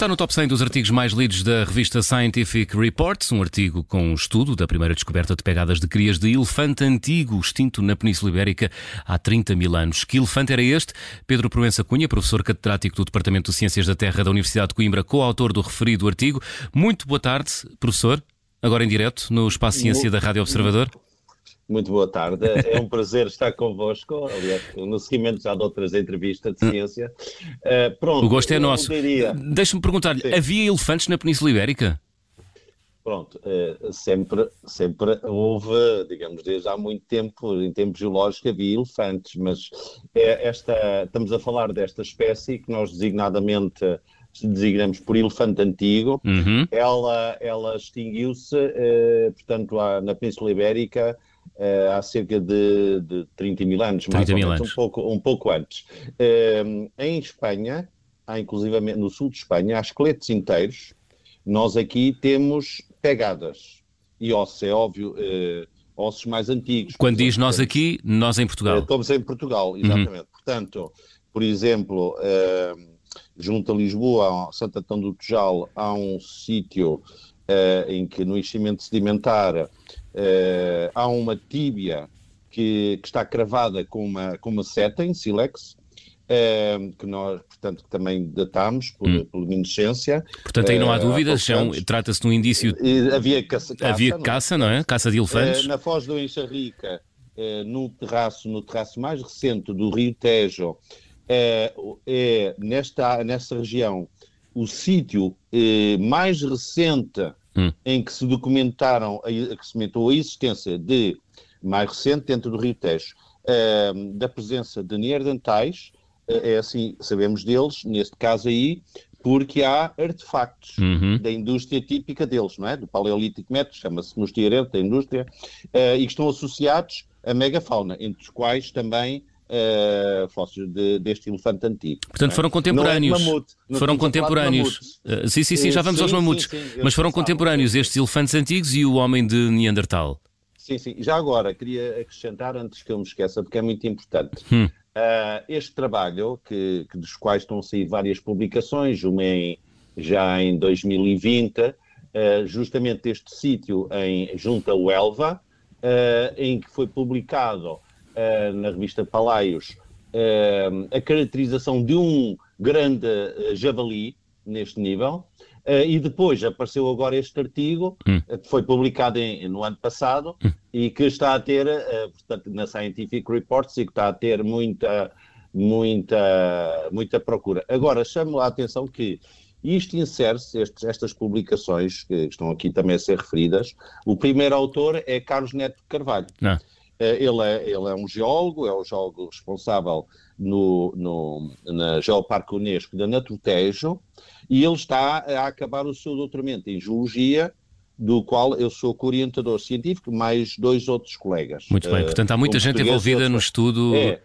Está no top 100 dos artigos mais lidos da revista Scientific Reports, um artigo com um estudo da primeira descoberta de pegadas de crias de elefante antigo extinto na Península Ibérica há 30 mil anos. Que elefante era este? Pedro Proença Cunha, professor catedrático do Departamento de Ciências da Terra da Universidade de Coimbra, coautor do referido artigo. Muito boa tarde, professor. Agora em direto no Espaço Ciência da Rádio Observador. Muito boa tarde. É um prazer estar convosco, aliás, no seguimento já de outras entrevistas de ciência. Uh, pronto, o gosto é nosso. Diria... Deixa-me perguntar-lhe, havia elefantes na Península Ibérica? Pronto, uh, sempre, sempre houve, digamos, desde há muito tempo, em tempo geológico, havia elefantes, mas é esta, estamos a falar desta espécie que nós designadamente designamos por elefante antigo. Uhum. Ela, ela extinguiu-se, uh, portanto, na Península Ibérica uh, há cerca de, de 30 mil anos, 30 mais mil ou menos, anos. Um, pouco, um pouco antes. Uh, em Espanha, há inclusivamente no sul de Espanha, há esqueletos inteiros. Nós aqui temos pegadas e ossos, é óbvio, uh, ossos mais antigos. Quando diz nós aqui, nós em Portugal. Estamos em Portugal, uhum. exatamente. Uhum. Portanto, por exemplo, junto a Lisboa, a Santo Antão do Tejal, há um sítio em que no enchimento sedimentar Uh, há uma tíbia que, que, está cravada com uma, com uma seta em sílex, uh, que nós, portanto, também datamos por, hum. por luminescência. Portanto, aí não há uh, dúvidas, trata-se de um indício... havia caça, caça, havia caça não, é? não é? Caça de elefantes. na Foz do Enxarrica, no terraço, no terraço mais recente do Rio Tejo, é nesta, nessa região o sítio mais recente hum. em que se documentaram, que se documentou a existência de, mais recente, dentro do Rio Tejo, uh, da presença de neandertais, uh, é assim, sabemos deles, neste caso aí, porque há artefactos uhum. da indústria típica deles, não é? Do Paleolítico Médio, chama-se Mustiarente, da indústria, uh, e que estão associados à megafauna, entre os quais também uh, fósseis de, deste elefante antigo. Portanto, é? foram contemporâneos. Não é não foram contemporâneos. Uh, sim, sim, sim, já vamos sim, aos mamutos. Sim, sim, Mas foram contemporâneos estes elefantes antigos e o homem de Neandertal. Sim, sim. Já agora, queria acrescentar, antes que eu me esqueça, porque é muito importante. Hum. Uh, este trabalho, que, que, dos quais estão a sair várias publicações, uma em, já em 2020, uh, justamente este sítio em, junto a Huelva, uh, em que foi publicado na revista Palaios uh, a caracterização de um grande uh, javali neste nível. e depois apareceu agora este artigo, hum. que foi publicado em, no ano passado hum. e que está a ter, portanto, na Scientific Reports, e que está a ter muita, muita, muita procura. Agora, chamo a atenção que isto insere-se, estas publicações, que estão aqui também a ser referidas, o primeiro autor é Carlos Neto Carvalho. Não. Eh, ele é, ele é um geólogo, é o geólogo responsável no, no, na Geoparque Unesco da Naturtejo e ele está a acabar o seu doutoramento em Geologia, do qual eu sou co-orientador científico, mais dois outros colegas. Muito bem, portanto há muita gente envolvida no estudo, é.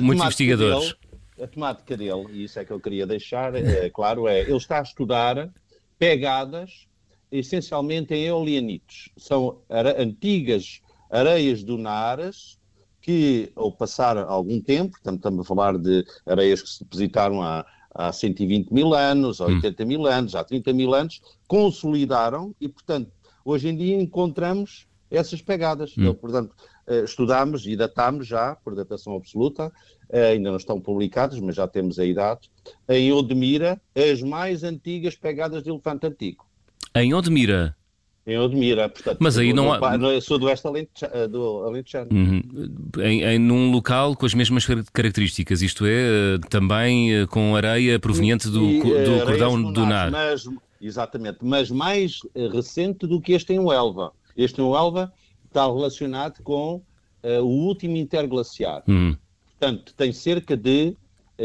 muitos investigadores. Dele, a temática dele, e isso é que eu queria deixar, é, claro, é ele está a estudar pegadas essencialmente em eolianitos. São antigas areias dunaras que, ao passar algum tempo, estamos a falar de areias que se depositaram há, há 120 mil anos, há 80 hum. mil anos, há 30 mil anos, consolidaram e, portanto, hoje em dia encontramos essas pegadas. Hum. Então, portanto, eh, estudamos e datamos já, por datação absoluta, eh, ainda não estão publicadas, mas já temos a idade, em Odmira, as mais antigas pegadas de elefante antigo. Em Odmira? Em Odmira, portanto, mas aí não há... no sudoeste eh, do Alentejano. Uhum. Em, em num local com as mesmas características, isto é, eh, também eh, com areia proveniente do, e, do cordão dunar. Mas, exatamente, mas mais recente do que este em Huelva. Este em Huelva está relacionado com uh, o último interglaciar. Uhum. Portanto, tem cerca de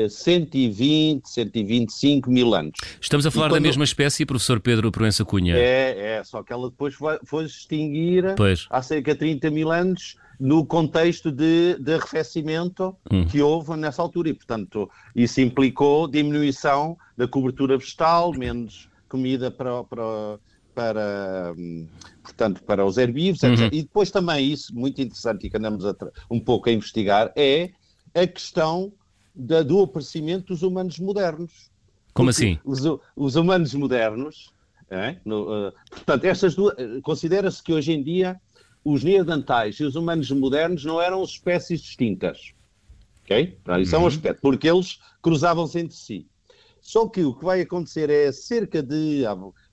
120, 125 mil anos. Estamos a falar quando... da mesma espécie, professor Pedro Proença Cunha? É, é, só que ela depois foi, foi extinguir pois. há cerca de 30 mil anos no contexto de, de arrefecimento hum. que houve nessa altura e, portanto, isso implicou diminuição da cobertura vegetal, menos comida para, para, para, hum, portanto, para os herbívoros, uhum. E depois também isso, muito interessante e que andamos a, um pouco a investigar, é a questão da, do aparecimento dos humanos modernos. Como assim? Os, os, humanos modernos, é? no, uh, portanto, estas duas, considera-se que hoje em dia os neandertais e os humanos modernos não eram espécies distintas. Ok? Isso uhum. é um aspecto, porque eles cruzavam-se entre si. Só que o que vai acontecer é cerca de,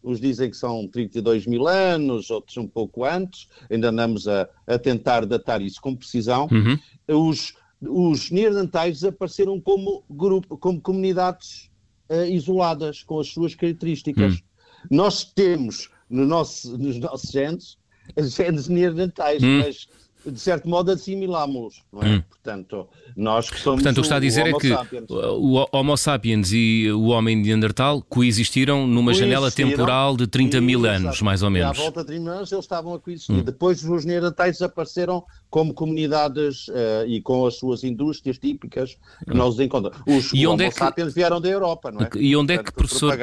uns dizem que são 32 mil anos, outros um pouco antes, ainda andamos a, a tentar datar isso com precisão, uhum. os, os neandertais desapareceram como grupo, como comunidades uh, isoladas, com as suas características. Uhum. Nós temos no nosso, nos nossos genes as genes neandertais, uhum. mas de certo modo assimilámos-los, não é? Hum. Portanto, nós que somos Portanto, o que está a dizer é que sapiens. o Homo sapiens e o homem neandertal coexistiram numa janela temporal de 30 mil anos, mais ou menos. E à volta de 30 mil anos eles estavam a coexistir. Hum. Depois os neandertais desapareceram como comunidades uh, e com as suas indústrias típicas que hum. nós encontramos. Os e onde Homo é que... sapiens vieram da Europa, não é? E onde é que, professor...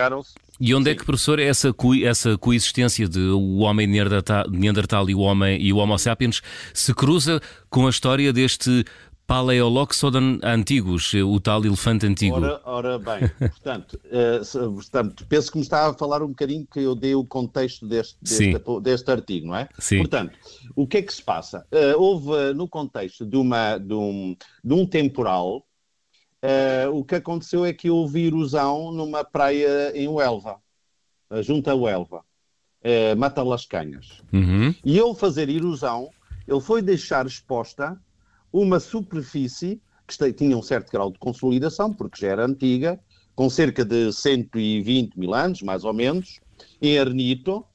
E onde é Sim. é que, professor, essa, co essa coexistência de o homem neandertal, e o homem e o Homo sapiens se cruza com a história deste Paleoloxodon antigos, o tal elefante antigo. Ora, ora bem, portanto, uh, portanto, penso que me está a falar um bocadinho que eu dei o contexto deste, deste, deste artigo, não é? Sim. Portanto, o que é que se passa? Uh, houve, uh, no contexto de, uma, de, um, de um temporal, o que aconteceu é que houve erosão numa praia em Huelva, junto a Huelva, uh, Mata Las Canhas. Uhum. E ele fazer erosão, ele foi deixar exposta uma superfície que tinha um certo grau de consolidação, porque já era antiga, com cerca de 120 mil anos, mais ou menos, em Arnito,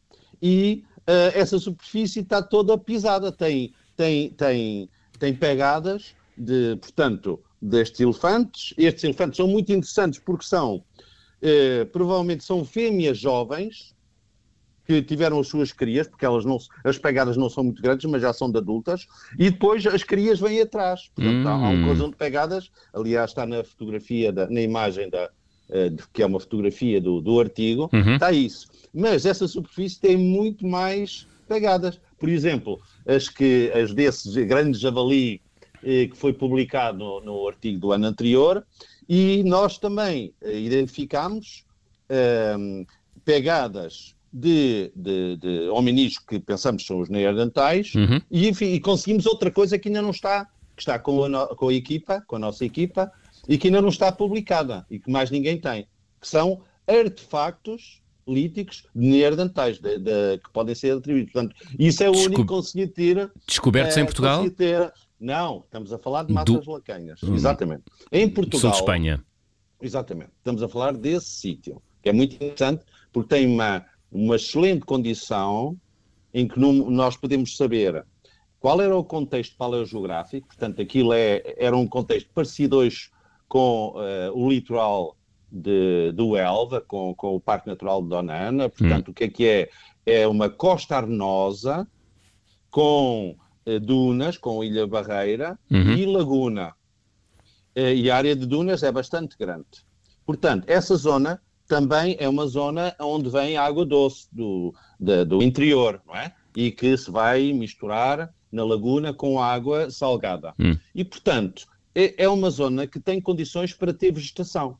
e uh, essa superfície está toda pisada, tem, tem, tem, tem pegadas de, portanto, destes elefantes. Estes elefantes são muito interessantes porque são, uh, provavelmente são fêmeas jovens, que tiveram as suas crias, porque elas não, as pegadas não são muito grandes, mas já são de adultas, e depois as crias vêm atrás. Portanto, hum. há, um hum. conjunto de pegadas, aliás, está na fotografia, da, na imagem da, de, que é uma fotografia do, do artigo, uhum. está isso. Mas essa superfície tem muito mais pegadas. Por exemplo, as, que, as desses grandes javali eh, que foi publicado no, no, artigo do ano anterior, e nós também eh, identificamos eh, pegadas de, de, de hominídeos que pensamos são os neandertais uhum. e, enfim, e conseguimos outra coisa que ainda não está, que está com a, com a equipa, com a nossa equipa, e que ainda não está publicada e que mais ninguém tem, que são artefactos líticos de neandertais de, de, que podem ser atribuídos. Portanto, isso é o Desco... único que consegui ter. Descobertos é, em Portugal? Ter... Não, estamos a falar de matas Do... lacanhas. Hum. Exatamente. Em Portugal. Sul de Espanha. Exatamente. Estamos a falar desse sítio, que é muito interessante porque tem uma uma excelente condição em que nós podemos saber qual era o contexto paleogeográfico, portanto, aquilo é, era um contexto parecido hoje com uh, o litoral de, do Elva, com, com, o Parque Natural de Dona Ana, portanto, hum. o que é que é? É uma costa arenosa com dunas, com Ilha Barreira uhum. e laguna. Uh, e a área de dunas é bastante grande. Portanto, essa zona também é uma zona onde vem água doce do, de, do interior, não é? E que se vai misturar na laguna com água salgada. Hum. E, portanto, é, é, uma zona que tem condições para ter vegetação.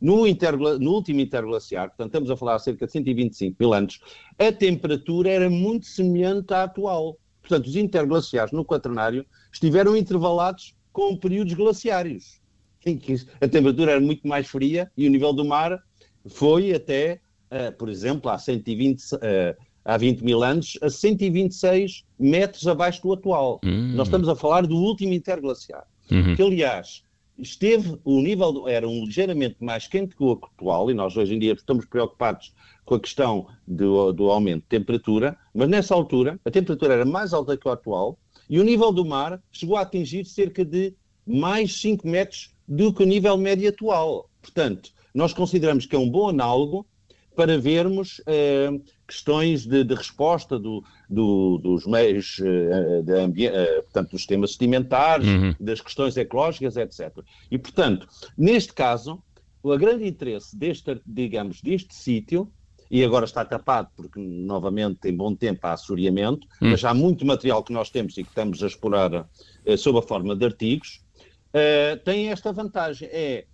No, intergla, no último interglaciar, portanto, estamos a falar de cerca de 125 mil anos, a temperatura era muito semelhante à atual. Portanto, os interglaciares no quaternário estiveram intervalados com períodos glaciários, em que a temperatura era muito mais fria e o nível do mar foi até, uh, por exemplo, há 120, uh, eh, há 20 mil anos, a 126 metros abaixo do atual. Uhum. Nós estamos a falar do último interglaciar, uhum. que aliás esteve, o nível era um ligeiramente mais quente que o atual, e nós hoje em dia estamos preocupados com a questão do, do aumento de temperatura, mas nessa altura a temperatura era mais alta que o atual, e o nível do mar chegou a atingir cerca de mais 5 metros do que o nível médio atual. Portanto, nós consideramos que é um bom análogo para vermos eh, questões de, de resposta do, do, dos meios, eh, eh, portanto, dos sistemas sedimentares, uhum. das questões ecológicas, etc. E, portanto, neste caso, o grande interesse deste, digamos, deste sítio e agora está tapado porque novamente tem bom tempo há assoreamento, hum. mas há muito material que nós temos e que estamos a explorar uh, sob a forma de artigos, uh, tem esta vantagem, é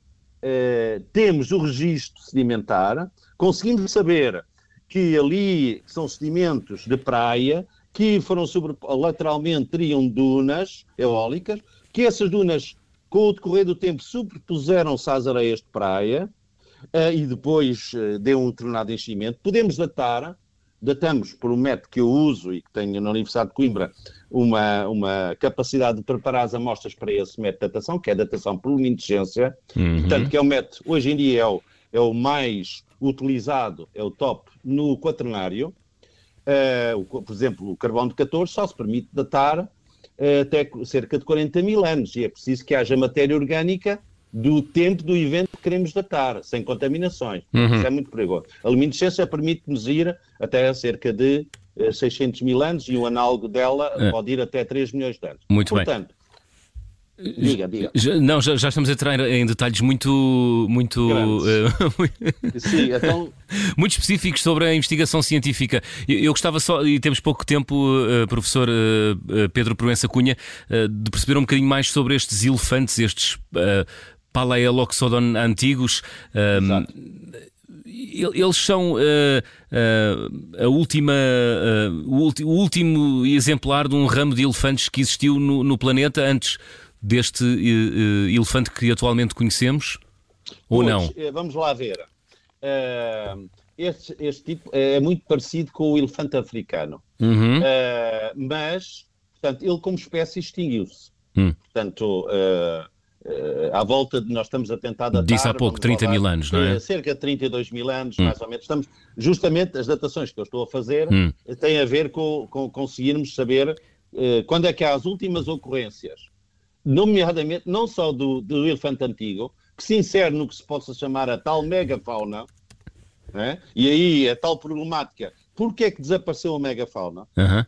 uh, temos o registro sedimentar, conseguimos saber que ali são sedimentos de praia, que foram sobre, lateralmente teriam dunas eólicas, que essas dunas, com o decorrer do tempo, superpuseram-se às areias de praia, uh, e depois uh, deu um determinado enchimento. Podemos datar, datamos por um método que eu uso e que tenho na Universidade de Coimbra, uma, uma capacidade de preparar as amostras para esse método de datação, que é a datação por luminescência, uhum. portanto, que é o método, hoje em dia é o, é o mais utilizado, é o top no quaternário. Uh, o, por exemplo, o carbono de 14 só se permite datar uh, até cerca de 40 mil anos e é preciso que haja matéria orgânica do tempo do evento que queremos datar, sem contaminações. Uhum. Isso é muito perigoso. A luminescência permite-nos ir até cerca de 600 eh, mil anos e o análogo dela é. pode ir até 3 milhões de anos. Muito Portanto, bem. Diga, diga. Já, não, já, já, estamos a entrar em detalhes muito. muito uh, Sim, então... muito específicos sobre a investigação científica. Eu, eu gostava só, e temos pouco tempo, uh, professor uh, Pedro Proença Cunha, de perceber um bocadinho mais sobre estes elefantes, estes Paleoloxodon antigos. eles são uh, uh, a última, uh, o, último exemplar de um ramo de elefantes que existiu no, no planeta antes deste elefante que atualmente conhecemos? Ou pois, não? Eh, vamos lá ver. Este, este, tipo é muito parecido com o elefante africano, uhum. mas, portanto, ele como espécie extinguiu-se. Hum. Portanto, Uh, à volta de nós estamos a tentar datar. Disse há pouco, 30 mil anos, não é? Cerca de 32 mil anos, hum. mais ou menos. Estamos, justamente, as datações que eu estou a fazer hum. têm a ver com, com conseguirmos saber uh, quando é que há as últimas ocorrências, nomeadamente, não só do, do elefante antigo, que se insere no que se possa chamar a tal megafauna, né? e aí a tal problemática, porquê é que desapareceu a megafauna? Uhum.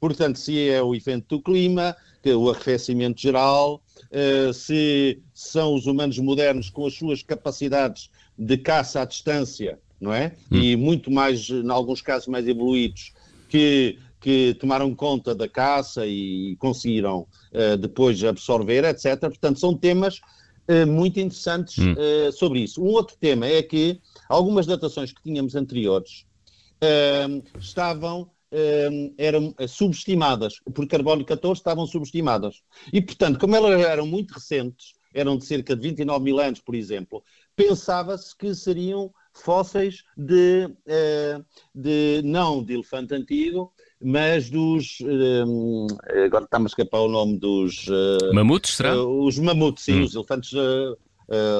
Portanto, se é o efeito do clima, o arrefecimento geral, uh, se são os humanos modernos com as suas capacidades de caça à distância, não é? Hum. E muito mais, em alguns casos mais evoluídos, que, que tomaram conta da caça e conseguiram uh, depois absorver, etc. Portanto, são temas uh, muito interessantes hum. sobre isso. Um outro tema é que algumas datações que tínhamos anteriores estavam eram eh, subestimadas, por carbono 14 estavam subestimadas. E, portanto, como elas eram muito recentes, eram de cerca de 29 mil anos, por exemplo, pensava-se que seriam fósseis de, eh, de, não de elefante antigo, mas dos. Ehm, agora está-me a escapar o nome dos. Eh, mamutes, será? os mamutes, sim, hum. os elefantes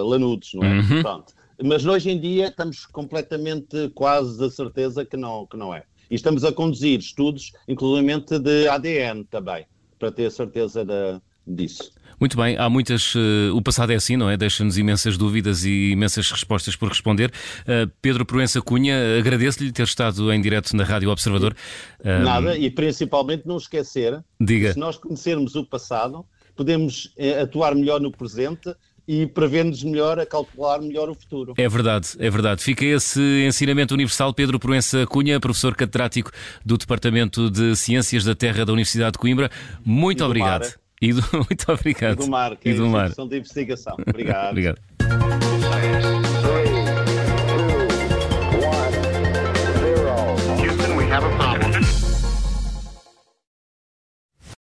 lanudos, não é? Uhum. Pronto. Mas hoje em dia estamos completamente quase a certeza que não, que não é. E estamos a conduzir estudos, inclusive de ADN também, para ter certeza disso. Muito bem, há muitas. Uh, o passado é assim, não é? Deixa-nos imensas dúvidas e imensas respostas por responder. Uh, Pedro Proença Cunha, agradeço-lhe ter estado em direto na Rádio Observador. Uh, Nada, e principalmente não esquecer diga. se nós conhecermos o passado, podemos atuar melhor no presente e prevendo-nos melhor, a calcular melhor o futuro. É verdade, é verdade. Fica esse ensinamento universal. Pedro Proença Cunha, professor catedrático do Departamento de Ciências da Terra da Universidade de Coimbra. Muito obrigado. Mar. E do, muito obrigado. E do mar, que e é do mar. de investigação. Obrigado. obrigado.